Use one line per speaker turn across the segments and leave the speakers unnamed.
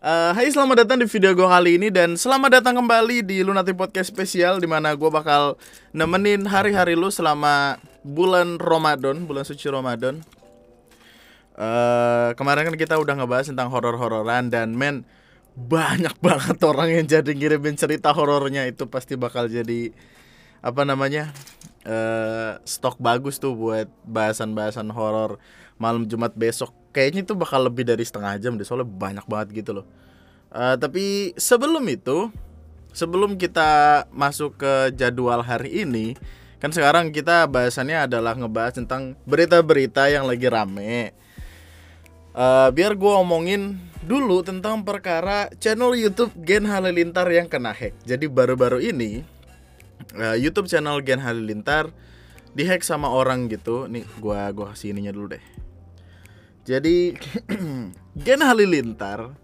Uh, hai selamat datang di video gue kali ini dan selamat datang kembali di Lunati Podcast spesial Di mana gue bakal nemenin hari-hari lu selama bulan Ramadan, bulan suci Ramadan. Uh, Kemarin kan kita udah ngebahas tentang horor-hororan dan men banyak banget orang yang jadi ngirimin cerita horornya. Itu pasti bakal jadi apa namanya uh, stok bagus tuh buat bahasan-bahasan horor malam Jumat besok kayaknya itu bakal lebih dari setengah jam deh soalnya banyak banget gitu loh. Uh, tapi sebelum itu sebelum kita masuk ke jadwal hari ini kan sekarang kita bahasannya adalah ngebahas tentang berita-berita yang lagi rame. Uh, biar gue omongin dulu tentang perkara channel YouTube Gen Halilintar yang kena hack. Jadi baru-baru ini uh, YouTube channel Gen Halilintar dihack sama orang gitu. Nih gua gua kasih ininya dulu deh jadi Gen Halilintar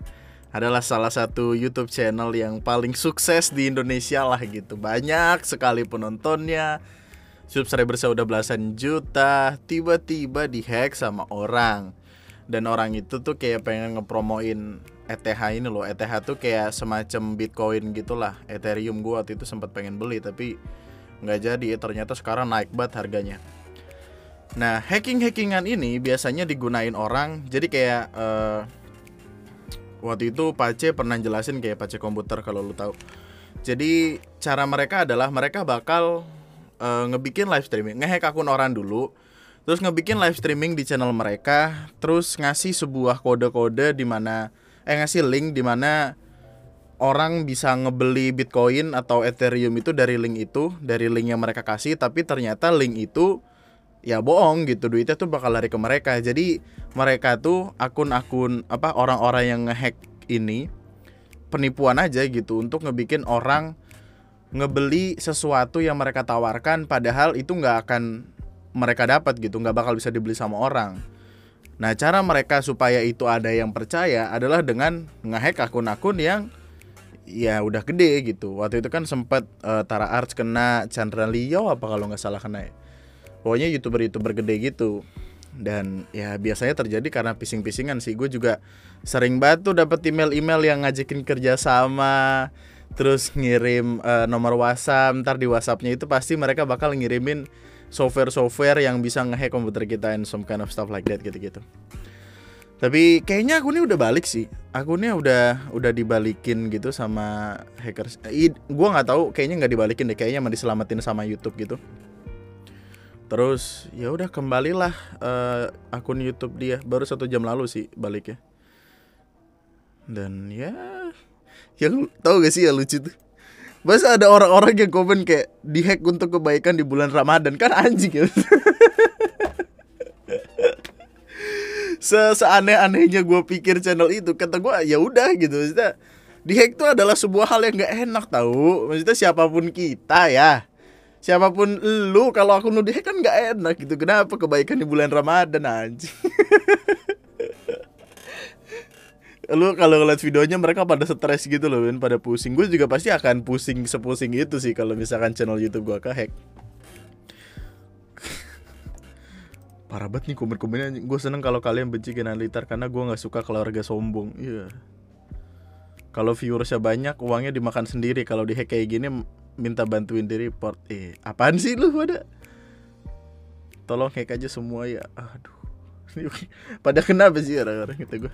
adalah salah satu YouTube channel yang paling sukses di Indonesia lah gitu. Banyak sekali penontonnya. Subscribersnya udah belasan juta. Tiba-tiba dihack sama orang. Dan orang itu tuh kayak pengen ngepromoin ETH ini loh. ETH tuh kayak semacam Bitcoin gitulah. Ethereum gua waktu itu sempat pengen beli tapi nggak jadi. Ternyata sekarang naik banget harganya. Nah, hacking-hackingan ini biasanya digunain orang. Jadi kayak uh, waktu itu Pace pernah jelasin kayak Pace komputer kalau lu tahu. Jadi cara mereka adalah mereka bakal uh, ngebikin live streaming, ngehack akun orang dulu, terus ngebikin live streaming di channel mereka, terus ngasih sebuah kode-kode di mana eh ngasih link di mana orang bisa ngebeli Bitcoin atau Ethereum itu dari link itu, dari link yang mereka kasih, tapi ternyata link itu ya bohong gitu duitnya tuh bakal lari ke mereka. Jadi mereka tuh akun-akun apa orang-orang yang ngehack ini penipuan aja gitu untuk ngebikin orang ngebeli sesuatu yang mereka tawarkan padahal itu nggak akan mereka dapat gitu nggak bakal bisa dibeli sama orang. Nah cara mereka supaya itu ada yang percaya adalah dengan ngehack akun-akun yang ya udah gede gitu. Waktu itu kan sempat uh, Tara Arts kena Chandra Leo apa kalau nggak salah kena ya pokoknya youtuber-youtuber gede gitu. Dan ya biasanya terjadi karena pising-pisingan sih. Gue juga sering banget tuh dapat email-email yang ngajakin kerja sama terus ngirim uh, nomor WhatsApp. Ntar di WhatsAppnya itu pasti mereka bakal ngirimin software-software yang bisa ngehack komputer kita and some kind of stuff like that gitu-gitu. Tapi kayaknya akunnya udah balik sih. Akunnya udah udah dibalikin gitu sama hackers. Eh, gue nggak tahu kayaknya nggak dibalikin deh. Kayaknya emang diselamatin sama YouTube gitu terus ya udah kembalilah uh, akun YouTube dia. Baru satu jam lalu sih baliknya. Dan ya yang tahu gak sih ya lucu tuh? Masa ada orang-orang yang komen kayak dihack untuk kebaikan di bulan Ramadan. Kan anjing ya. Se Seaneh-anehnya gue pikir channel itu. Kata gue ya udah gitu. Maksudnya dihack itu adalah sebuah hal yang gak enak tahu? Maksudnya siapa pun kita ya siapa pun lu kalau aku nuduh kan nggak enak gitu. Kenapa kebaikan di bulan Ramadan anjing? Lu kalau ngeliat videonya mereka pada stres gitu loh Ben. Pada pusing. Gue juga pasti akan pusing sepusing itu sih kalau misalkan channel YouTube gue kehack. Parah banget nih komen-komennya gue seneng kalau kalian benci Kenan Litar karena gue nggak suka keluarga sombong. Iya. Yeah. kalau viewersnya banyak uangnya dimakan sendiri. Kalau dihack kayak gini minta bantuin di report. Eh apaan sih lu pada tolong hack aja semua ya. Aduh. Pada kenapa sih orang-orang gitu gue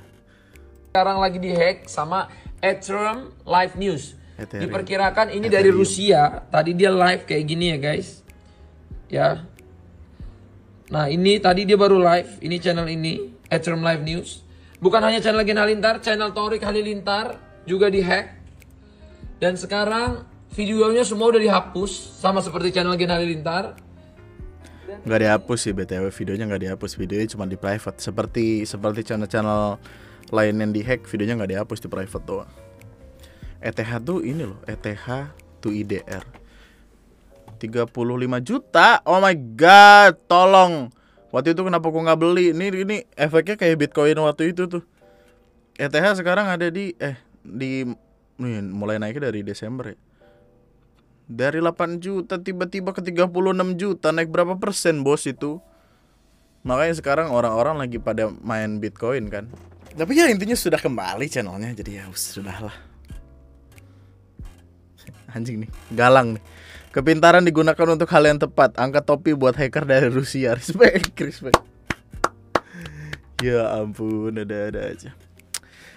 sekarang lagi dihack sama Ethereum Live News. Ethereum. diperkirakan ini Ethereum. dari Rusia. Tadi dia live kayak gini ya guys. Ya. Nah ini tadi dia baru live ini channel ini Ethereum Live News. Bukan hanya channel Gen Halilintar channel Torik Halilintar juga dihack. Dan sekarang videonya semua udah dihapus sama seperti channel Gen Halilintar.
Nggak dihapus sih btw videonya nggak dihapus. Videonya cuma di private. Seperti seperti channel-channel lain yang dihack videonya nggak dihapus di private doang. ETH tuh ini loh ETH tuh IDR 35 juta? Oh my god tolong. Waktu itu kenapa gua nggak beli? Ini ini efeknya kayak bitcoin waktu itu tuh. ETH sekarang ada di eh di mulai naiknya dari Desember ya dari 8 juta tiba-tiba ke 36 juta naik berapa persen bos itu? Makanya sekarang orang-orang lagi pada main Bitcoin kan. tapi ya intinya sudah kembali channelnya jadi ya sudah lah anjing nih galang nih. Kepintaran digunakan untuk hal yang tepat. Angkat topi buat hacker dari Rusia. Respect respect. Ya ampun ada-ada aja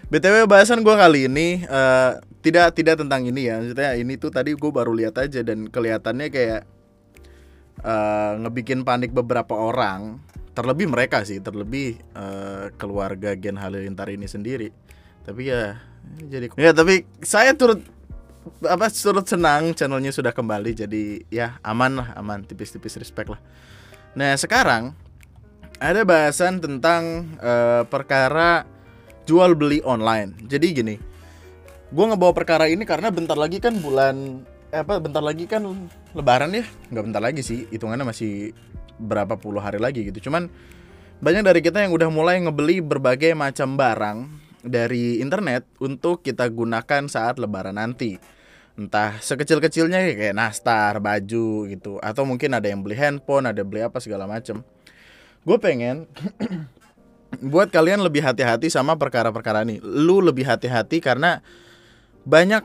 btw bahasan gue kali ini uh, tidak tidak tentang ini ya. Maksudnya ini tuh tadi gue baru lihat aja dan kelihatannya kayak uh, ngebikin panik beberapa orang. Terlebih mereka sih terlebih uh, keluarga Gen Halilintar ini sendiri. Tapi ya jadi ya tapi saya turut apa turut senang channelnya sudah kembali. Jadi ya aman lah aman. Tipis-tipis respect lah. Nah sekarang ada bahasan tentang uh, perkara jual beli online. Jadi gini gue ngebawa perkara ini karena bentar lagi kan bulan eh, apa bentar lagi kan lebaran ya? Nggak bentar lagi sih hitungannya masih berapa puluh hari lagi gitu. Cuman banyak dari kita yang udah mulai ngebeli berbagai macam barang dari internet untuk kita gunakan saat lebaran nanti. Entah sekecil-kecilnya kayak nastar, baju gitu. Atau mungkin ada yang beli handphone, ada beli apa segala macam. Gue pengen buat kalian lebih hati-hati sama perkara-perkara ini. Lu lebih hati-hati karena banyak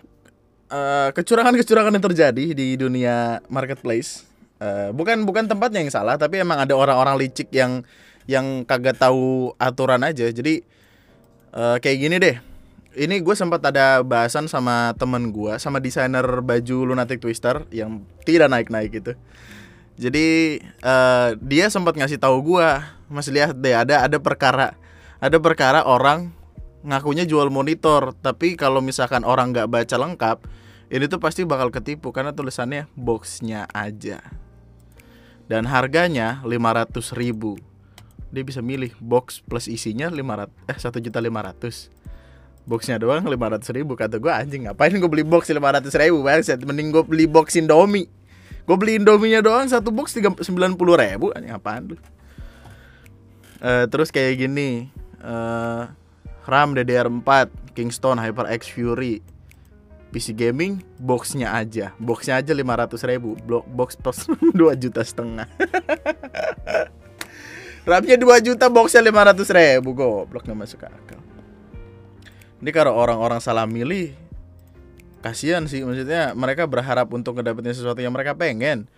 uh, kecurangan-kecurangan yang terjadi di dunia marketplace. Uh, bukan bukan tempatnya yang salah, tapi emang ada orang-orang licik yang yang kagak tahu aturan aja. Jadi uh, kayak gini deh. Ini gue sempat ada bahasan sama temen gue, sama desainer baju lunatic twister yang tidak naik-naik gitu. Jadi uh, dia sempat ngasih tahu gue, masih lihat deh ada ada perkara, ada perkara orang ngakunya jual monitor tapi kalau misalkan orang nggak baca lengkap ini tuh pasti bakal ketipu karena tulisannya boxnya aja. Dan harganya 500 ribu. Dia bisa milih box plus isinya 500 eh satu juta lima ratus. Boxnya doang 500 ribu kata gue anjing ngapain gue beli box 500 ribu banget mending gue beli box Indomie gue beli Indominya doang satu box tiga sembilan puluh ribu. Anjing apaan lu? Uh, terus kayak gini uh, RAM DDR4 Kingston HyperX Fury. PC gaming boxnya aja. Boxnya aja 500 ribu. Box plus 2 juta setengah. RAM-nya 2 juta boxnya 500 ribu. Goblok gak masuk akal. Ini kalau orang-orang salah milih kasihan sih maksudnya mereka berharap untuk ngedapetin sesuatu yang mereka pengen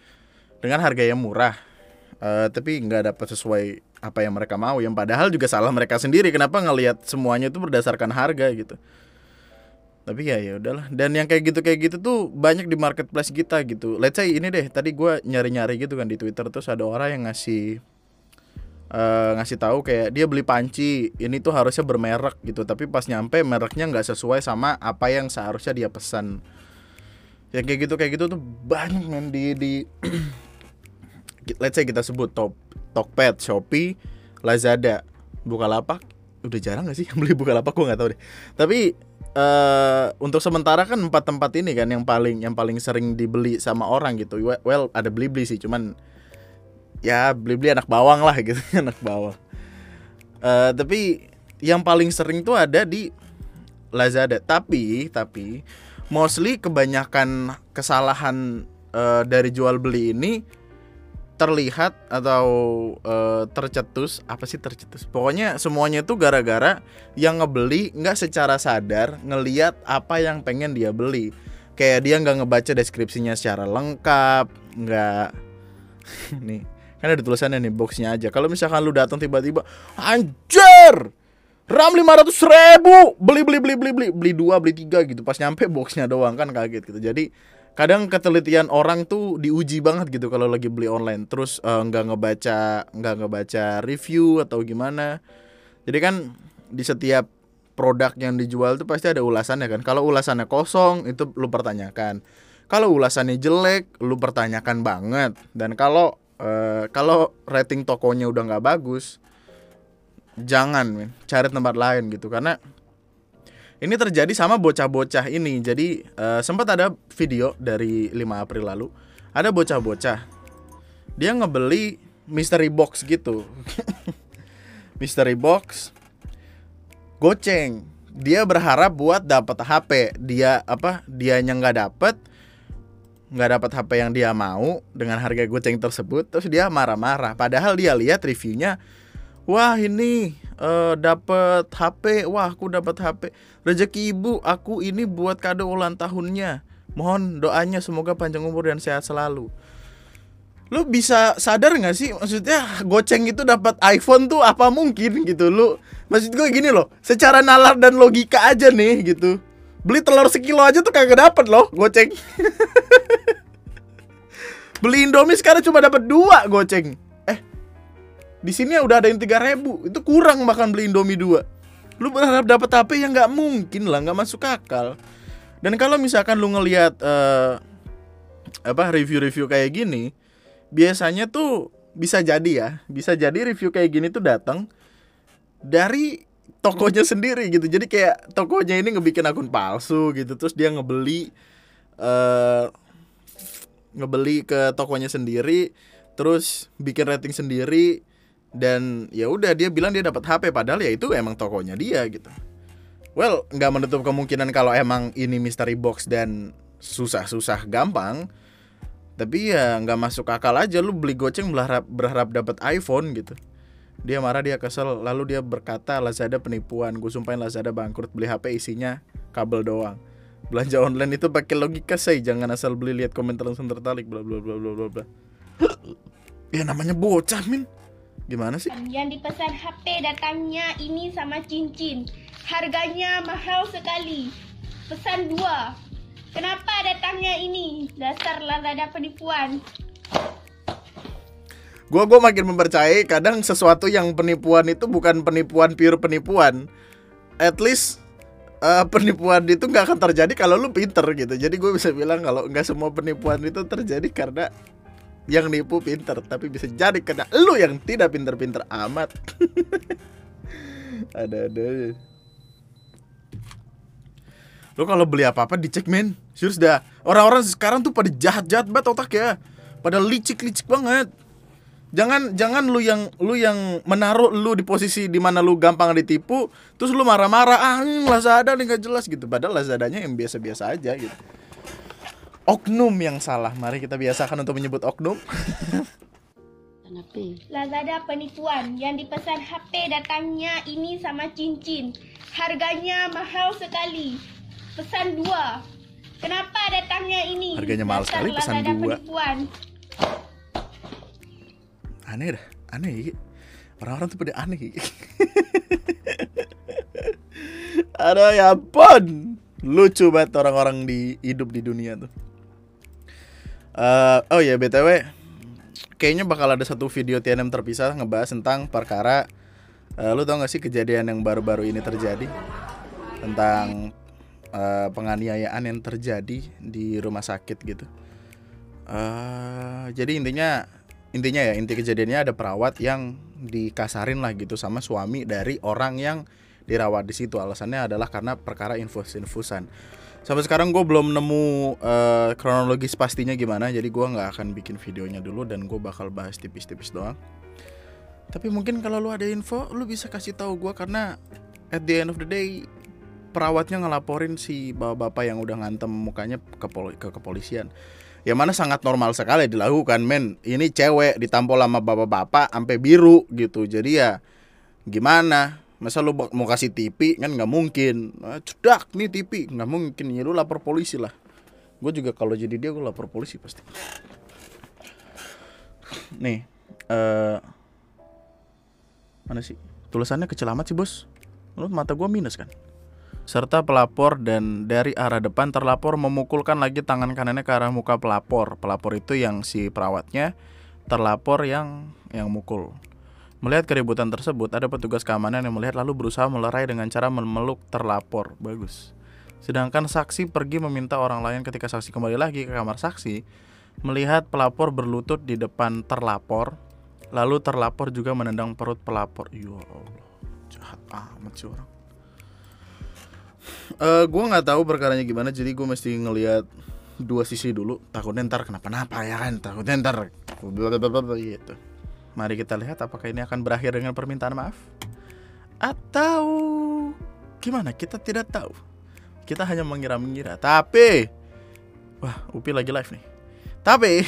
dengan harga yang murah. Uh, tapi nggak dapat sesuai apa yang mereka mau yang padahal juga salah mereka sendiri. Kenapa ngelihat semuanya itu berdasarkan harga gitu? Tapi ya ya udahlah. Dan yang kayak gitu kayak gitu tuh banyak di marketplace kita gitu. Let's say ini deh tadi gue nyari nyari gitu kan di twitter terus ada orang yang ngasih uh, ngasih tahu kayak dia beli panci ini tuh harusnya bermerek gitu tapi pas nyampe mereknya nggak sesuai sama apa yang seharusnya dia pesan yang kayak gitu kayak gitu tuh banyak men di di let's say kita sebut top Tokped, Shopee, Lazada, Bukalapak udah jarang gak sih yang beli Bukalapak gue nggak tahu deh. Tapi uh, untuk sementara kan empat tempat ini kan yang paling yang paling sering dibeli sama orang gitu. Well ada beli beli sih, cuman ya beli beli anak bawang lah gitu anak bawang. Uh, tapi yang paling sering tuh ada di Lazada. Tapi tapi mostly kebanyakan kesalahan uh, dari jual beli ini terlihat atau uh, tercetus apa sih tercetus pokoknya semuanya itu gara-gara yang ngebeli nggak secara sadar ngeliat apa yang pengen dia beli kayak dia nggak ngebaca deskripsinya secara lengkap nggak nih kan ada tulisannya nih boxnya aja. Kalau misalkan lu datang tiba-tiba anjir! RAM 500 ribu! Beli beli beli beli beli beli dua beli tiga gitu. Pas nyampe boxnya doang kan kaget gitu. Jadi kadang ketelitian orang tuh diuji banget gitu kalau lagi beli online. Terus uh, nggak ngebaca nggak ngebaca review atau gimana. Jadi kan di setiap produk yang dijual tuh pasti ada ulasannya kan. Kalau ulasannya kosong itu lu pertanyakan. Kalau ulasannya jelek lu pertanyakan banget. Dan kalau uh, kalau rating tokonya udah nggak bagus jangan men cari tempat lain gitu karena ini terjadi sama bocah-bocah ini. Jadi uh, sempat ada video dari 5 April lalu. Ada bocah-bocah. Dia ngebeli mystery box gitu. mystery box goceng. Dia berharap buat dapat HP. Dia apa? Dianya nggak dapet nggak dapat HP yang dia mau dengan harga goceng tersebut terus dia marah-marah. Padahal dia lihat reviewnya wah ini uh, dapat HP wah aku dapat HP rezeki ibu aku ini buat kado ulang tahunnya. Mohon doanya semoga panjang umur dan sehat selalu. Lu bisa sadar nggak sih? Maksudnya goceng itu dapat iPhone tuh apa mungkin gitu? Lu maksud gue gini loh secara nalar dan logika aja nih gitu. Beli telur sekilo aja tuh kagak dapet loh goceng beli Indomie sekarang cuma dapat dua goceng. Eh di sini udah ada yang tiga ribu. Itu kurang makan beli Indomie dua. Lu berharap dapat HP yang nggak mungkin lah nggak masuk akal. Dan kalau misalkan lu ngelihat uh, apa review-review kayak gini biasanya tuh bisa jadi ya, bisa jadi review kayak gini tuh datang dari tokonya sendiri gitu. Jadi kayak tokonya ini ngebikin akun palsu gitu, terus dia ngebeli uh, ngebeli ke tokonya sendiri, terus bikin rating sendiri dan ya udah dia bilang dia dapat HP padahal ya itu emang tokonya dia gitu. Well, nggak menutup kemungkinan kalau emang ini mystery box dan susah-susah gampang, tapi ya nggak masuk akal aja. Lu beli goceng berharap berharap dapat iPhone gitu. Dia marah dia kesel lalu dia berkata Lazada penipuan. Gue sumpahin Lazada bangkrut beli HP isinya kabel doang belanja online itu pakai logika say jangan asal beli lihat komentar langsung tertarik bla bla bla bla bla bla ya namanya bocah min gimana sih
yang dipesan HP datangnya ini sama cincin harganya mahal sekali pesan dua Kenapa datangnya ini? Dasar Lazada penipuan.
Gua gua makin mempercayai kadang sesuatu yang penipuan itu bukan penipuan pure penipuan. At least uh, penipuan itu nggak akan terjadi kalau lu pinter gitu. Jadi gue bisa bilang kalau nggak semua penipuan itu terjadi karena yang nipu pinter, tapi bisa jadi karena lu yang tidak pinter-pinter amat. Ada-ada. Lo kalau beli apa-apa dicek men Serius dah Orang-orang sekarang tuh pada jahat-jahat banget otak ya Pada licik-licik banget Jangan jangan lu yang lu yang menaruh lu di posisi di mana lu gampang ditipu, terus lu marah-marah, ah ini Lazada nih gak jelas gitu. Padahal Lazadanya yang biasa-biasa aja gitu. Oknum yang salah. Mari kita biasakan untuk menyebut oknum.
Lazada penipuan yang dipesan HP datangnya ini sama cincin. Harganya mahal sekali pesan dua. Kenapa datangnya ini?
Harganya mahal sekali pesan dua. Penipuan. Aneh dah, aneh. Orang-orang tuh pada aneh. Ada ya pun lucu banget orang-orang di hidup di dunia tuh. Uh, oh ya btw, kayaknya bakal ada satu video TNM terpisah ngebahas tentang perkara. Uh, lu tau gak sih kejadian yang baru-baru ini terjadi tentang uh, penganiayaan yang terjadi di rumah sakit gitu. Uh, jadi intinya intinya ya inti kejadiannya ada perawat yang dikasarin lah gitu sama suami dari orang yang dirawat di situ. Alasannya adalah karena perkara infus-infusan. Sampai sekarang gue belum nemu uh, kronologis pastinya gimana, jadi gue nggak akan bikin videonya dulu dan gue bakal bahas tipis-tipis doang. Tapi mungkin kalau lu ada info, lu bisa kasih tahu gue karena at the end of the day perawatnya ngelaporin si bapak-bapak yang udah ngantem mukanya ke, pol ke kepolisian yang mana sangat normal sekali dilakukan men ini cewek ditampol sama bapak-bapak sampai biru gitu. Jadi ya gimana? Masa lu mau kasih TV kan nggak mungkin. Nah, cedak nih TV nggak mungkin. Ya lu lapor polisi lah. Gue juga kalau jadi dia gue lapor polisi pasti. Nih uh, mana sih? Tulisannya kecil amat sih bos. Lu mata gue minus kan serta pelapor dan dari arah depan terlapor memukulkan lagi tangan kanannya ke arah muka pelapor. Pelapor itu yang si perawatnya, terlapor yang yang mukul. Melihat keributan tersebut, ada petugas keamanan yang melihat lalu berusaha melerai dengan cara memeluk terlapor. Bagus. Sedangkan saksi pergi meminta orang lain ketika saksi kembali lagi ke kamar saksi, melihat pelapor berlutut di depan terlapor, lalu terlapor juga menendang perut pelapor. Ya Allah, jahat amat sih orang uh, eh, gue nggak tahu perkaranya gimana jadi gue mesti ngelihat dua sisi dulu. Takutnya ntar kenapa-napa ya kan? Takutnya ntar gitu. Mari kita lihat apakah ini akan berakhir dengan permintaan maaf. Atau gimana? Kita tidak tahu. Kita hanya mengira-mengira. Tapi wah Upi lagi live nih. Tapi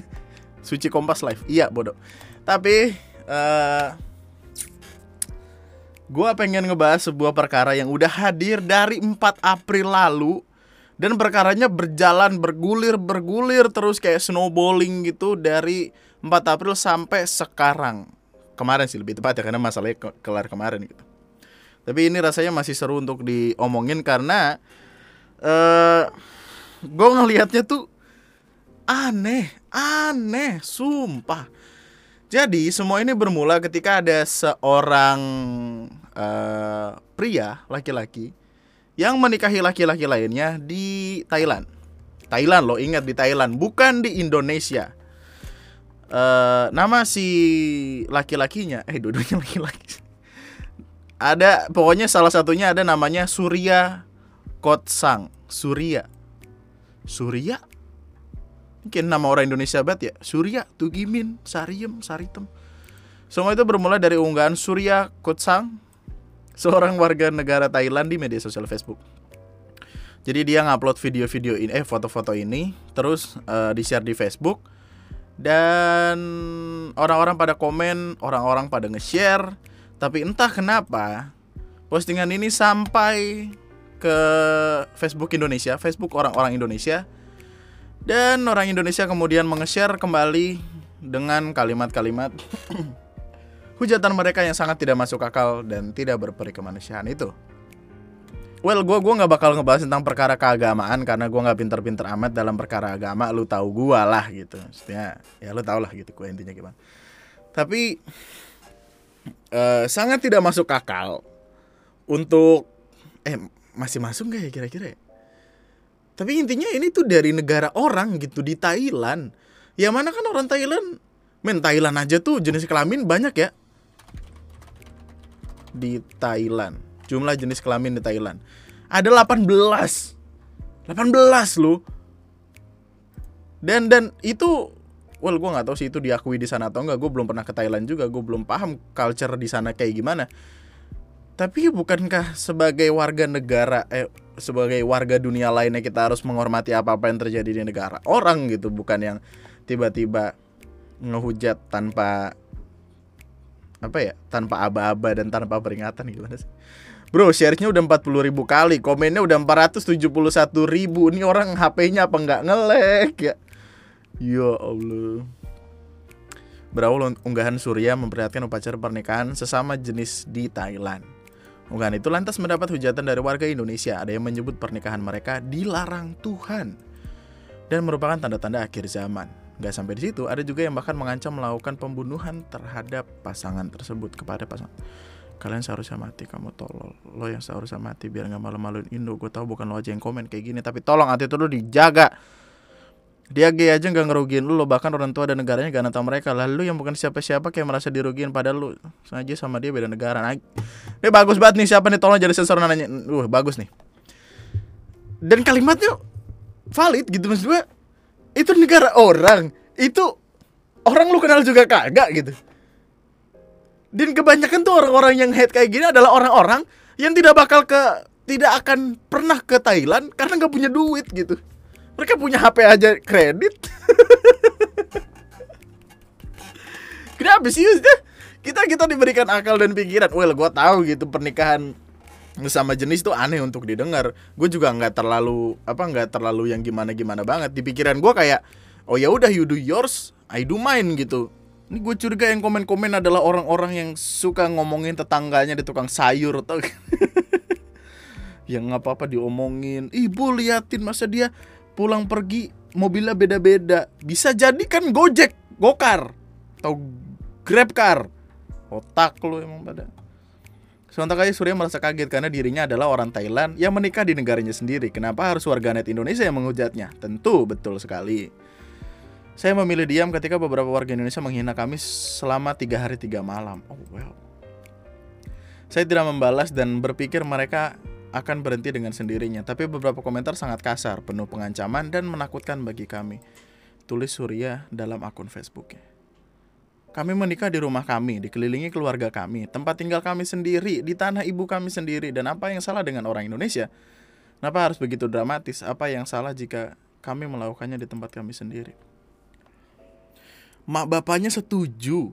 Suci Kompas live. Iya bodoh. Tapi uh, Gue pengen ngebahas sebuah perkara yang udah hadir dari 4 April lalu dan perkaranya berjalan bergulir bergulir terus kayak snowballing gitu dari 4 April sampai sekarang. Kemarin sih lebih tepat ya karena masalahnya ke kelar kemarin gitu. Tapi ini rasanya masih seru untuk diomongin karena eh uh, gue ngelihatnya tuh aneh, aneh, sumpah. Jadi semua ini bermula ketika ada seorang uh, pria laki-laki yang menikahi laki-laki lainnya di Thailand. Thailand lo ingat di Thailand, bukan di Indonesia. Uh, nama si laki-lakinya, eh dua-duanya laki-laki. Ada pokoknya salah satunya ada namanya Surya Kotsang. Surya. Surya? Mungkin nama orang Indonesia banget ya. Surya, Tugimin, Sariem, Saritem. Semua itu bermula dari unggahan Surya Kotsang seorang warga negara Thailand di media sosial Facebook. Jadi dia ngupload video-video ini, eh foto-foto ini, terus uh, di-share di Facebook dan orang-orang pada komen, orang-orang pada nge-share, tapi entah kenapa postingan ini sampai ke Facebook Indonesia, Facebook orang-orang Indonesia, dan orang Indonesia kemudian menge-share kembali dengan kalimat-kalimat hujatan mereka yang sangat tidak masuk akal dan tidak berperi kemanusiaan itu. Well, gue gua nggak bakal ngebahas tentang perkara keagamaan karena gue nggak pinter-pinter amat dalam perkara agama. Lu tahu gue lah gitu, maksudnya ya lu tau lah gitu gue intinya gimana. Tapi uh, sangat tidak masuk akal untuk eh masih masuk nggak ya kira-kira ya? Tapi intinya ini tuh dari negara orang gitu di Thailand. Ya mana kan orang Thailand Men Thailand aja tuh jenis kelamin banyak ya di Thailand. Jumlah jenis kelamin di Thailand. Ada 18. 18 lu. Dan dan itu well gue nggak tahu sih itu diakui di sana atau enggak gue belum pernah ke Thailand juga gue belum paham culture di sana kayak gimana tapi bukankah sebagai warga negara eh sebagai warga dunia lainnya kita harus menghormati apa apa yang terjadi di negara orang gitu bukan yang tiba-tiba ngehujat tanpa apa ya tanpa aba-aba dan tanpa peringatan gimana sih Bro, share-nya udah 40 ribu kali, komennya udah 471 ribu. Ini orang HP-nya apa nggak ngelek ya? Ya Allah. Berawal unggahan Surya memperlihatkan upacara pernikahan sesama jenis di Thailand. Unggahan itu lantas mendapat hujatan dari warga Indonesia. Ada yang menyebut pernikahan mereka dilarang Tuhan dan merupakan tanda-tanda akhir zaman. Gak sampai di situ, ada juga yang bahkan mengancam melakukan pembunuhan terhadap pasangan tersebut kepada pasangan. Kalian seharusnya mati, kamu tolol. Lo yang seharusnya mati biar nggak malu-maluin Indo. Gue tahu bukan lo aja yang komen kayak gini, tapi tolong hati itu lo dijaga. Dia gay aja nggak ngerugiin lo bahkan orang tua dan negaranya gak nonton mereka. Lalu yang bukan siapa-siapa kayak merasa dirugiin padahal lu sengaja sama dia beda negara. Nah, ini bagus banget nih siapa nih tolong jadi sensor nanya. Uh, bagus nih. Dan kalimatnya valid gitu maksud gue itu negara orang. Itu orang lu kenal juga kagak gitu. Dan kebanyakan tuh orang-orang yang hate kayak gini adalah orang-orang yang tidak bakal ke tidak akan pernah ke Thailand karena nggak punya duit gitu. Mereka punya HP aja kredit. Kenapa sih kita kita diberikan akal dan pikiran. Well gue tahu gitu pernikahan sama jenis tuh aneh untuk didengar. Gue juga nggak terlalu apa nggak terlalu yang gimana gimana banget. Di pikiran gue kayak oh ya udah you do yours I do mine gitu. Ini gue curiga yang komen-komen adalah orang-orang yang suka ngomongin tetangganya di tukang sayur atau yang nggak apa-apa diomongin. Ibu liatin masa dia pulang pergi mobilnya beda-beda. Bisa jadi kan gojek gokar atau grab car. Otak lo emang pada Sementara Surya merasa kaget karena dirinya adalah orang Thailand yang menikah di negaranya sendiri. Kenapa harus warganet Indonesia yang menghujatnya? Tentu betul sekali. Saya memilih diam ketika beberapa warga Indonesia menghina kami selama tiga hari tiga malam. Oh well. Saya tidak membalas dan berpikir mereka akan berhenti dengan sendirinya. Tapi beberapa komentar sangat kasar, penuh pengancaman dan menakutkan bagi kami. Tulis Surya dalam akun Facebooknya. Kami menikah di rumah kami, dikelilingi keluarga kami, tempat tinggal kami sendiri, di tanah ibu kami sendiri. Dan apa yang salah dengan orang Indonesia? Kenapa harus begitu dramatis? Apa yang salah jika kami melakukannya di tempat kami sendiri? Mak bapaknya setuju.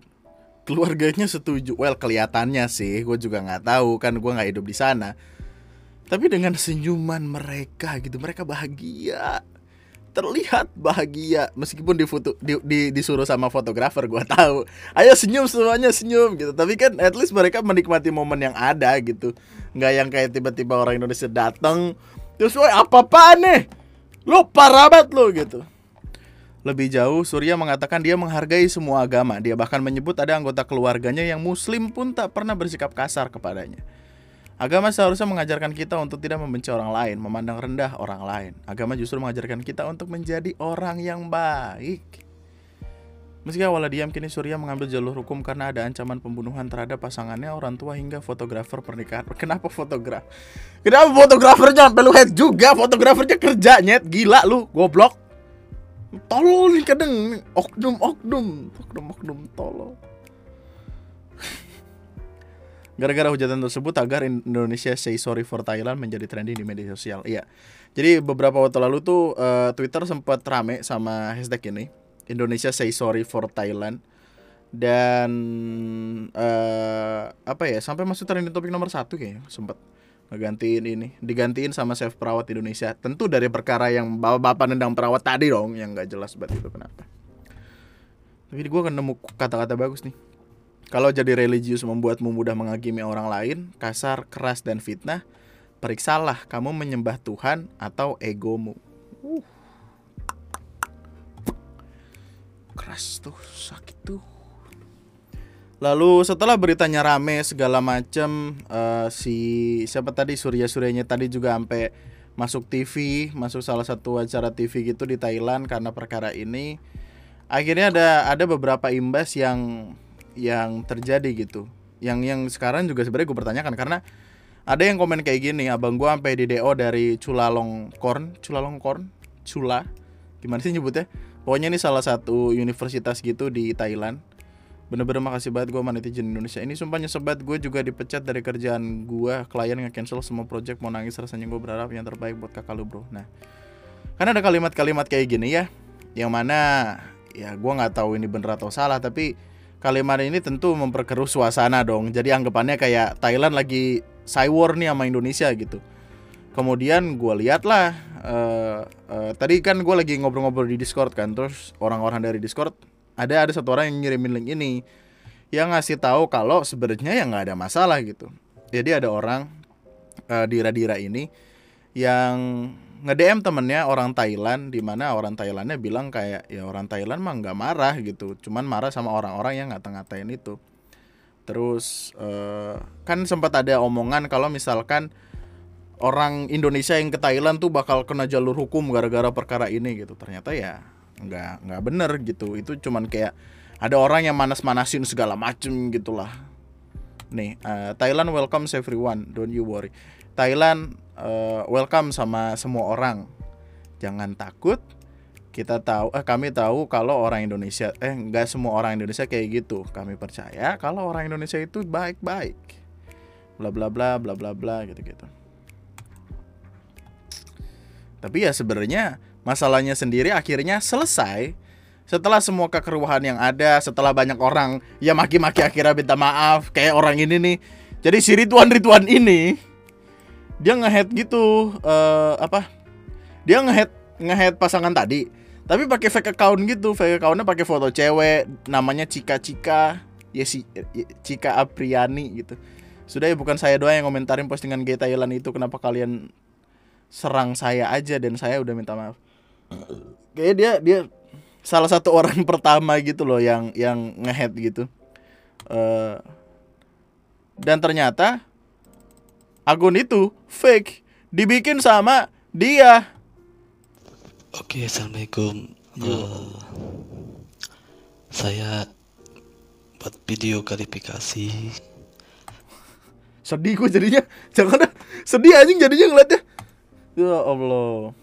keluarganya setuju well kelihatannya sih gue juga nggak tahu kan gue nggak hidup di sana tapi dengan senyuman mereka gitu mereka bahagia terlihat bahagia. Meskipun di foto di, di, disuruh sama fotografer gue tahu. Ayo senyum semuanya senyum gitu. Tapi kan at least mereka menikmati momen yang ada gitu. Nggak yang kayak tiba-tiba orang Indonesia datang terus woi apa apa nih? Lo parah lo gitu. Lebih jauh, Surya mengatakan dia menghargai semua agama. Dia bahkan menyebut ada anggota keluarganya yang muslim pun tak pernah bersikap kasar kepadanya. Agama seharusnya mengajarkan kita untuk tidak membenci orang lain, memandang rendah orang lain. Agama justru mengajarkan kita untuk menjadi orang yang baik. Meski awalnya diam, kini Surya mengambil jalur hukum karena ada ancaman pembunuhan terhadap pasangannya, orang tua hingga fotografer pernikahan. Kenapa fotografer? Kenapa fotografernya sampai lu head juga? Fotografernya kerja nyet, gila lu, goblok tolol nih kadang oknum oknum oknum oknum tolol Gara-gara hujatan tersebut agar Indonesia say sorry for Thailand menjadi trending di media sosial. Iya. Jadi beberapa waktu lalu tuh uh, Twitter sempat rame sama hashtag ini Indonesia say sorry for Thailand. Dan uh, apa ya sampai masuk trending topik nomor satu kayaknya sempat ngegantiin ini. Digantiin sama chef perawat Indonesia. Tentu dari perkara yang bapak-bapak nendang perawat tadi dong yang nggak jelas banget itu kenapa. Tapi gue kan nemu kata-kata bagus nih kalau jadi religius membuatmu mudah menghakimi orang lain kasar keras dan fitnah periksalah kamu menyembah Tuhan atau egomu uh. keras tuh sakit tuh Lalu setelah beritanya rame segala macem uh, si siapa tadi Surya Suryanya tadi juga sampai masuk TV, masuk salah satu acara TV gitu di Thailand karena perkara ini. Akhirnya ada ada beberapa imbas yang yang terjadi gitu. Yang yang sekarang juga sebenarnya gue pertanyakan karena ada yang komen kayak gini, abang gue sampai di DO dari Chulalongkorn, Chulalongkorn, Chula, gimana sih nyebutnya? Pokoknya ini salah satu universitas gitu di Thailand. Bener-bener makasih banget gue sama netizen Indonesia. Ini sumpah nyesel gue juga dipecat dari kerjaan gue Klien nge-cancel semua project mau nangis rasanya gue berharap yang terbaik buat kakak lu bro. Nah Karena ada kalimat-kalimat kayak gini ya Yang mana ya gue gak tahu ini bener atau salah Tapi kalimat ini tentu memperkeruh suasana dong. Jadi anggapannya kayak Thailand lagi war nih sama Indonesia gitu. Kemudian gue lihat lah uh, uh, Tadi kan gue lagi ngobrol-ngobrol di Discord kan Terus orang-orang dari Discord ada ada satu orang yang ngirimin link ini yang ngasih tahu kalau sebenarnya ya nggak ada masalah gitu. Jadi ada orang uh, di Radira ini yang nge-DM temennya orang Thailand di mana orang Thailandnya bilang kayak ya orang Thailand mah nggak marah gitu. Cuman marah sama orang-orang yang ngata-ngatain itu. Terus uh, kan sempat ada omongan kalau misalkan orang Indonesia yang ke Thailand tuh bakal kena jalur hukum gara-gara perkara ini gitu. Ternyata ya nggak nggak bener gitu. Itu cuman kayak ada orang yang manas-manasin segala macem gitulah nih uh, Thailand welcome everyone don't you worry. Thailand uh, welcome sama semua orang. Jangan takut kita tahu eh kami tahu kalau orang Indonesia eh nggak semua orang Indonesia kayak gitu. Kami percaya kalau orang Indonesia itu baik-baik. Bla bla bla bla bla bla gitu gitu tapi ya sebenarnya masalahnya sendiri akhirnya selesai setelah semua kekeruhan yang ada setelah banyak orang ya maki-maki akhirnya minta maaf kayak orang ini nih. Jadi si Ridwan ini dia ngehead gitu uh, apa? Dia ngehead ngehead pasangan tadi tapi pakai fake account gitu. Fake accountnya pakai foto cewek namanya Cika Cika ya si ya, Cika Apriani gitu. Sudah ya bukan saya doang yang komentarin postingan gay Thailand itu kenapa kalian serang saya aja dan saya udah minta maaf. Kayak dia dia salah satu orang pertama gitu loh yang yang ngehead gitu. Uh, dan ternyata akun itu fake dibikin sama dia.
Oke assalamualaikum. Uh, saya buat video klarifikasi.
Sedih gue jadinya. Jangan sedih anjing jadinya ngeliatnya. Ya Allah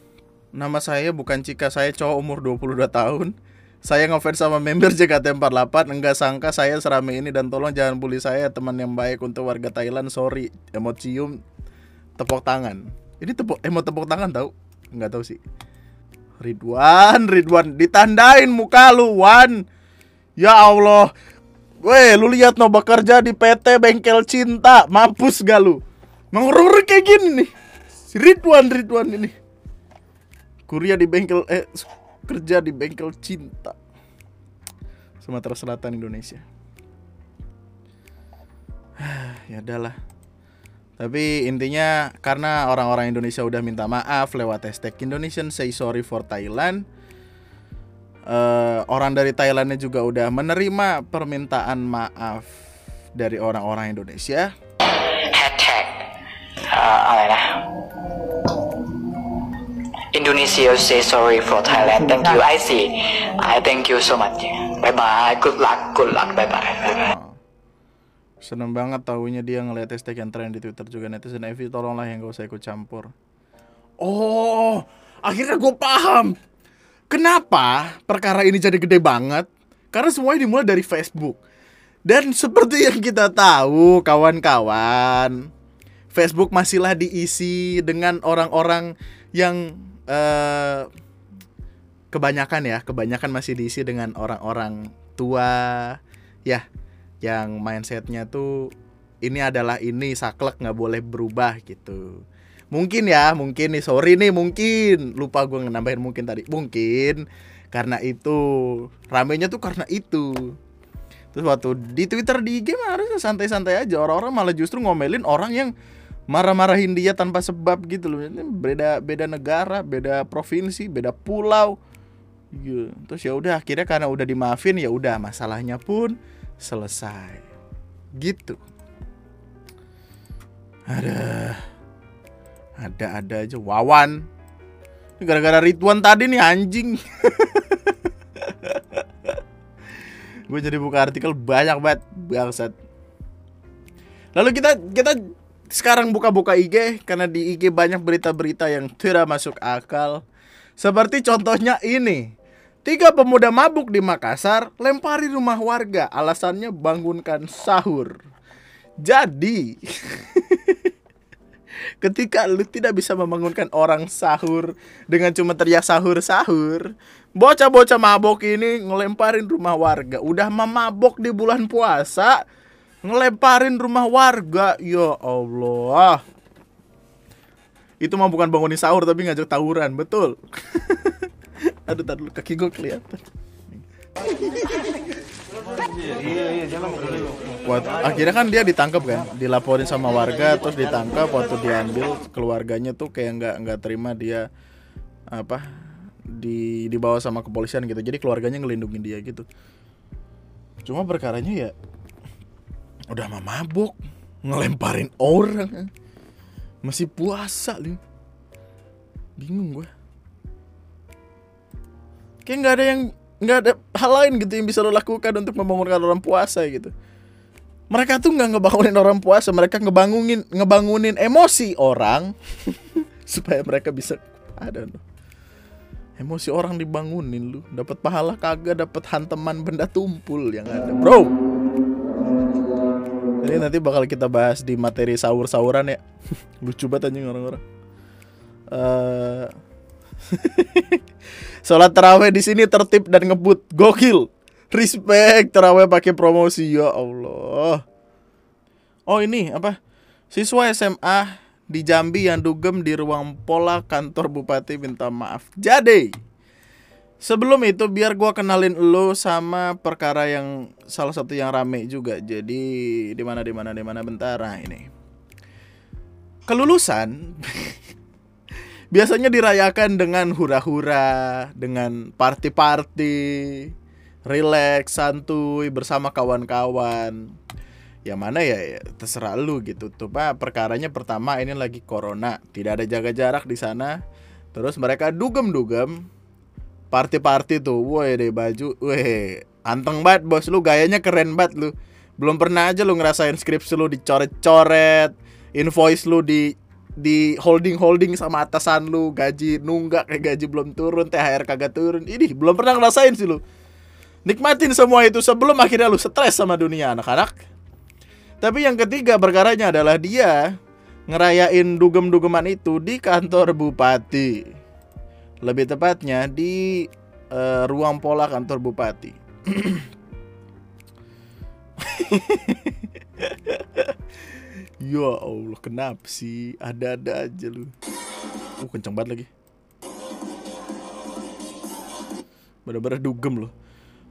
Nama saya bukan Cika, saya cowok umur 22 tahun. Saya ngefans sama member JKT48, enggak sangka saya serame ini dan tolong jangan bully saya teman yang baik untuk warga Thailand. Sorry, emot cium tepuk tangan. Ini tepuk emot tepuk tangan tahu? Enggak tahu sih. Ridwan, Ridwan ditandain muka lu, Wan. Ya Allah. Weh, lu lihat no bekerja di PT Bengkel Cinta, mampus gak lu? Ngurung kayak gini nih. Ridwan Ridwan ini. Kuria di bengkel eh kerja di bengkel cinta. Sumatera Selatan Indonesia. Ya adalah tapi intinya karena orang-orang Indonesia udah minta maaf lewat hashtag Indonesian Say Sorry for Thailand uh, orang dari Thailandnya juga udah menerima permintaan maaf dari orang-orang Indonesia.
Hashtag uh, Indonesia say sorry for Thailand. Thank you. I see. I thank you so much. Bye bye. Good luck. Good luck. Bye bye. Bye bye.
Seneng banget tahunya dia ngeliat hashtag yang tren di Twitter juga netizen Evi tolonglah yang gak usah ikut campur. Oh, akhirnya gue paham. Kenapa perkara ini jadi gede banget? Karena semuanya dimulai dari Facebook. Dan seperti yang kita tahu, kawan-kawan, Facebook masihlah diisi dengan orang-orang yang uh, kebanyakan ya, kebanyakan masih diisi dengan orang-orang tua, ya, yang mindsetnya tuh ini adalah ini saklek nggak boleh berubah gitu. Mungkin ya, mungkin nih, sorry nih, mungkin. Lupa gue nambahin mungkin tadi, mungkin karena itu. Ramenya tuh karena itu. Terus waktu di Twitter di IG harusnya santai-santai aja. Orang-orang malah justru ngomelin orang yang marah-marahin dia tanpa sebab gitu loh. Ini beda beda negara beda provinsi beda pulau. Gitu. terus ya udah akhirnya karena udah dimaafin ya udah masalahnya pun selesai. Gitu. Ada ada ada aja. Wawan. Gara-gara rituan tadi nih anjing. Gue jadi buka artikel banyak banget bangsat. Lalu kita kita sekarang buka-buka IG karena di IG banyak berita-berita yang tidak masuk akal. Seperti contohnya ini. Tiga pemuda mabuk di Makassar lempari rumah warga, alasannya bangunkan sahur. Jadi, ketika lu tidak bisa membangunkan orang sahur dengan cuma teriak sahur-sahur, bocah-bocah mabok ini ngelemparin rumah warga. Udah memabok di bulan puasa, ngelemparin rumah warga. Ya Allah. Itu mah bukan bangunin sahur tapi ngajak tawuran betul. Aduh tadi kaki gue kelihatan. Waktu, akhirnya kan dia ditangkap kan, dilaporin sama warga, terus ditangkap waktu diambil keluarganya tuh kayak nggak nggak terima dia apa di dibawa sama kepolisian gitu, jadi keluarganya ngelindungin dia gitu. Cuma perkaranya ya udah mah mabuk ngelemparin orang. Masih puasa lu bingung gue kayak nggak ada yang nggak ada hal lain gitu yang bisa lo lakukan untuk membangunkan orang puasa gitu. Mereka tuh nggak ngebangunin orang puasa mereka ngebangunin ngebangunin emosi orang. Supaya mereka bisa ada loh. Emosi orang dibangunin lu. Dapat pahala kagak dapat hanteman benda tumpul yang ada. Bro ini nanti bakal kita bahas di materi sahur-sahuran ya. Lucu banget anjing orang-orang. Uh... Sholat terawih di sini tertib dan ngebut. Gokil. Respect terawih pakai promosi ya Allah. Oh ini apa? Siswa SMA di Jambi yang dugem di ruang pola kantor bupati minta maaf. Jadi Sebelum itu biar gue kenalin lo sama perkara yang salah satu yang rame juga. Jadi di mana di mana di mana bentar nah ini. Kelulusan biasanya dirayakan dengan hura-hura, dengan party-party, relax, santuy bersama kawan-kawan. Yang mana ya, ya terserah lu gitu. Tuh pak perkaranya pertama ini lagi corona, tidak ada jaga jarak di sana. Terus mereka dugem-dugem party-party tuh, woi deh baju, weh anteng banget bos. Lu, gayanya keren banget lu. Belum pernah aja lu ngerasain skripsi lu dicoret-coret, invoice lu di di holding holding sama atasan lu gaji nunggak kayak gaji belum turun THR kagak turun. Ini belum pernah ngerasain sih lu. Nikmatin semua itu sebelum akhirnya lu stres sama dunia anak-anak. Tapi yang ketiga perkaranya adalah dia ngerayain dugem-dugeman itu di kantor bupati lebih tepatnya di uh, ruang pola kantor bupati. ya Allah kenapa sih ada-ada aja lu uh kenceng banget lagi bener-bener dugem loh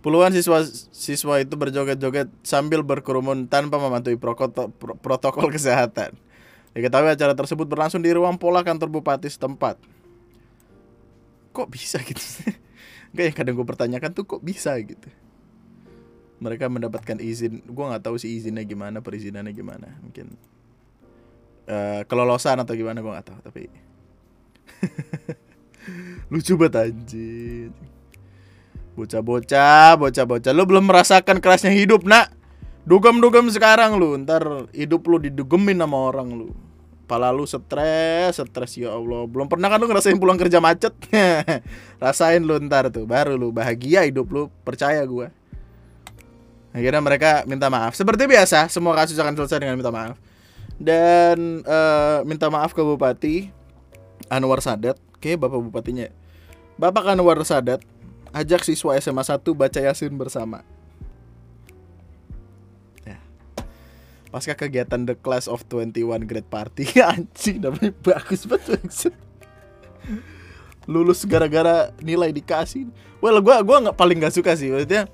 Puluhan siswa siswa itu berjoget-joget sambil berkerumun tanpa mematuhi protokol kesehatan. Diketahui acara tersebut berlangsung di ruang pola kantor bupati setempat. Kok bisa gitu? Enggak yang kadang gue pertanyakan tuh kok bisa gitu. Mereka mendapatkan izin, gue nggak tahu sih izinnya gimana, perizinannya gimana, mungkin uh, kelolosan atau gimana gue nggak tahu, tapi lucu banget anjing. Bocah-bocah, bocah-bocah, lu belum merasakan kerasnya hidup, nak. Dugem-dugem sekarang lu, ntar hidup lu didugemin sama orang lu. Pala lu stres, stres ya Allah. Belum pernah kan lu ngerasain pulang kerja macet? Rasain lu ntar tuh, baru lu bahagia hidup lu, percaya gua. Akhirnya mereka minta maaf. Seperti biasa, semua kasus akan selesai dengan minta maaf. Dan uh, minta maaf ke Bupati Anwar Sadat, oke Bapak Bupatinya. Bapak Anwar Sadat ajak siswa SMA 1 baca Yasin bersama. Pasca kegiatan The Class of 21 Great Party. Anjing namanya bagus banget Lulus gara-gara nilai dikasih. Well gue gua nggak paling gak suka sih Maksudnya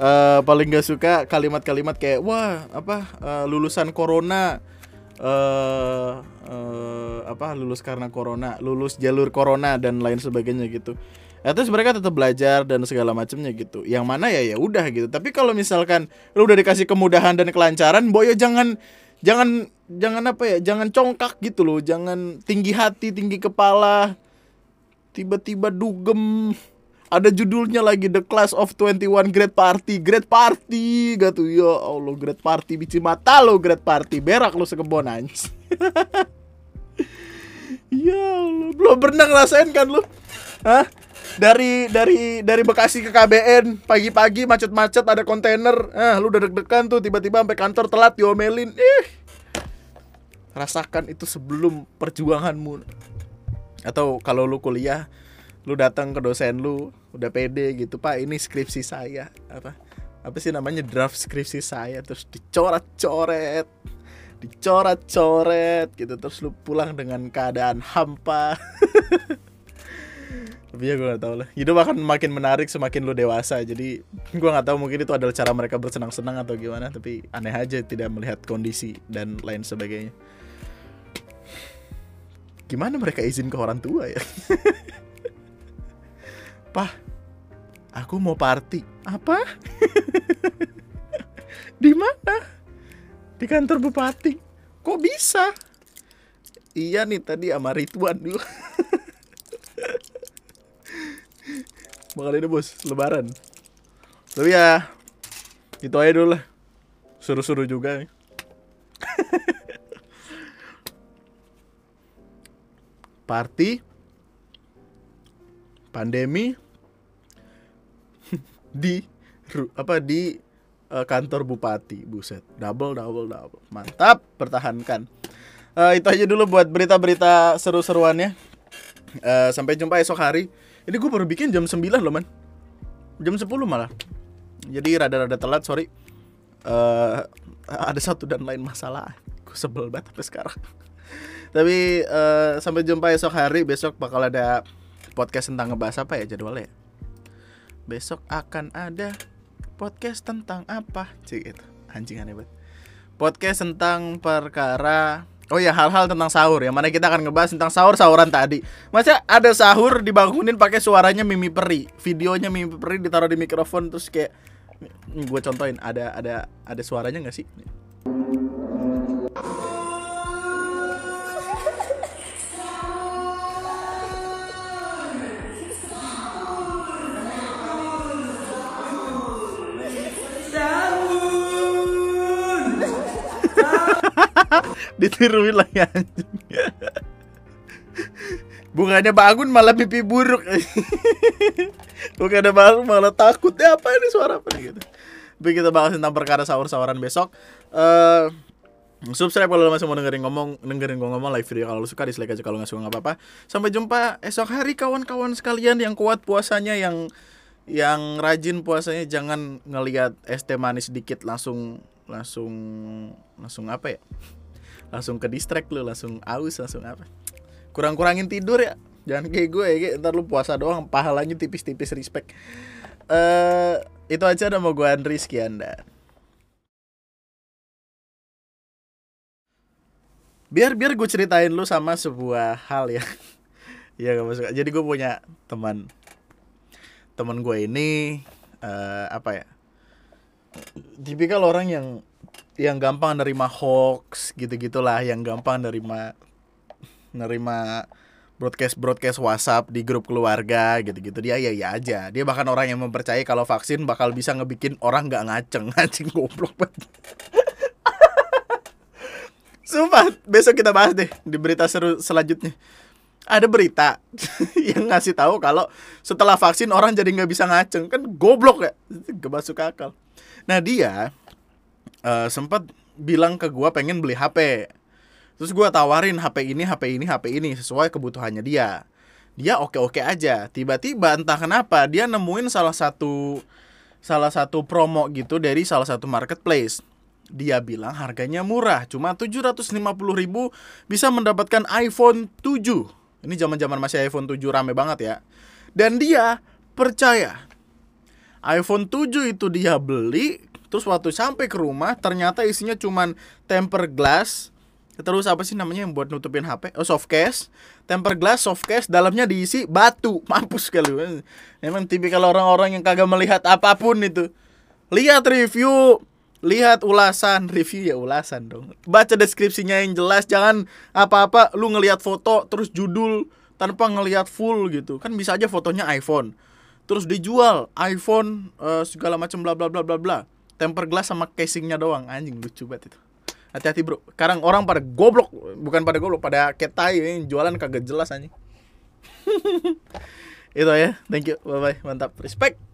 uh, Paling gak suka kalimat-kalimat kayak Wah apa uh, lulusan corona uh, uh, apa lulus karena corona, lulus jalur corona dan lain sebagainya gitu ya terus mereka tetap belajar dan segala macamnya gitu. Yang mana ya ya udah gitu. Tapi kalau misalkan lu udah dikasih kemudahan dan kelancaran boyo jangan jangan jangan apa ya jangan congkak gitu loh. Jangan tinggi hati tinggi kepala tiba-tiba dugem. Ada judulnya lagi The Class of 21 Great Party. Great Party gitu. Ya Allah Great Party bici mata lo Great Party. Berak lo sekebon anjing. Ya Allah belum pernah ngerasain kan lo Hah? Dari dari dari Bekasi ke KBN pagi-pagi macet-macet ada kontainer. Ah lu udah deg-degan tuh tiba-tiba sampai kantor telat diomelin. Ih. Rasakan itu sebelum perjuanganmu. Atau kalau lu kuliah lu datang ke dosen lu udah pede gitu pak ini skripsi saya. Apa? Apa sih namanya draft skripsi saya terus dicoret-coret. Dicoret-coret gitu terus lu pulang dengan keadaan hampa tapi ya gue gak tau lah. Hidup akan makin menarik semakin lu dewasa. Jadi gue gak tahu mungkin itu adalah cara mereka bersenang-senang atau gimana tapi aneh aja tidak melihat kondisi dan lain sebagainya. Gimana mereka izin ke orang tua ya? Pah aku mau party. Apa? Di mana? Di kantor bupati. Kok bisa? Iya nih tadi sama Ridwan dulu bakal ini bos lebaran. Tapi ya itu aja dulu lah. Suruh-suruh juga nih. party. Pandemi. Di apa di uh, kantor bupati. Buset. Double double double. Mantap. Pertahankan. Uh, itu aja dulu buat berita-berita seru-seruannya. Uh, sampai jumpa esok hari ini gue baru bikin jam 9 loh man. Jam 10 malah. Jadi rada-rada telat sorry. Uh, Ada satu dan lain masalah. Gue sebel banget sampai sekarang. Tapi uh, sampai jumpa esok hari. Besok bakal ada podcast tentang ngebahas apa ya jadwalnya Besok akan ada podcast tentang apa? Cik itu anjing aneh banget. Podcast tentang perkara Oh ya hal-hal tentang sahur yang mana kita akan ngebahas tentang sahur sahuran tadi. Masa ada sahur dibangunin pakai suaranya Mimi Peri, videonya Mimi Peri ditaruh di mikrofon terus kayak gue contohin ada ada ada suaranya nggak sih? ditiruin lagi anjing. Bukannya bangun malah pipi buruk. Bukannya bangun malah takut. Ya apa ini suara apa gitu. Tapi kita bahas tentang perkara sahur-sahuran besok. Uh, subscribe kalau masih mau dengerin ngomong dengerin gue ngomong live video kalau lu suka dislike aja kalau nggak suka nggak apa-apa. Sampai jumpa esok hari kawan-kawan sekalian yang kuat puasanya yang yang rajin puasanya. Jangan ngelihat es teh manis sedikit langsung langsung langsung apa ya? Langsung ke distract lu langsung aus langsung apa? Kurang-kurangin tidur ya. Jangan kayak gue ya ntar lu puasa doang pahalanya tipis-tipis respect. Eh uh, itu aja nama gue Andri sekian dan biar biar gue ceritain lu sama sebuah hal ya. Ya gak masuk jadi gue punya teman. Teman gue ini uh, apa ya tipikal orang yang yang gampang nerima hoax gitu gitulah yang gampang nerima nerima broadcast broadcast WhatsApp di grup keluarga gitu-gitu. Dia ya ya aja. Dia bahkan orang yang mempercayai kalau vaksin bakal bisa ngebikin orang nggak ngaceng. Ngaceng goblok banget. Sumpah, besok kita bahas deh di berita seru selanjutnya. Ada berita yang ngasih tahu kalau setelah vaksin orang jadi nggak bisa ngaceng. Kan goblok ya, gak masuk akal. Nah dia uh, sempat bilang ke gua pengen beli HP. Terus gua tawarin HP ini, HP ini, HP ini sesuai kebutuhannya dia. Dia oke-oke aja. Tiba-tiba entah kenapa dia nemuin salah satu salah satu promo gitu dari salah satu marketplace dia bilang harganya murah, cuma 750 ribu bisa mendapatkan iPhone 7. Ini zaman-zaman masih iPhone 7 rame banget ya. Dan dia percaya iPhone 7 itu dia beli, terus waktu sampai ke rumah ternyata isinya cuma temper glass, terus apa sih namanya yang buat nutupin HP? Oh, soft case. Temper glass, soft case, dalamnya diisi batu. Mampus kali. Emang tipikal orang-orang yang kagak melihat apa pun itu. Lihat review lihat ulasan review ya ulasan dong baca deskripsinya yang jelas jangan apa-apa lu ngelihat foto terus judul tanpa ngelihat full gitu kan bisa aja fotonya iPhone terus dijual iPhone uh, segala macam bla bla bla bla bla. Temper glass sama casingnya doang. Anjing lucu banget itu. Hati-hati bro. Sekarang orang pada goblok bukan pada goblok pada ketai ini jualan kagak jelas anjing. Itu ya thank you. Bye bye mantap. Respect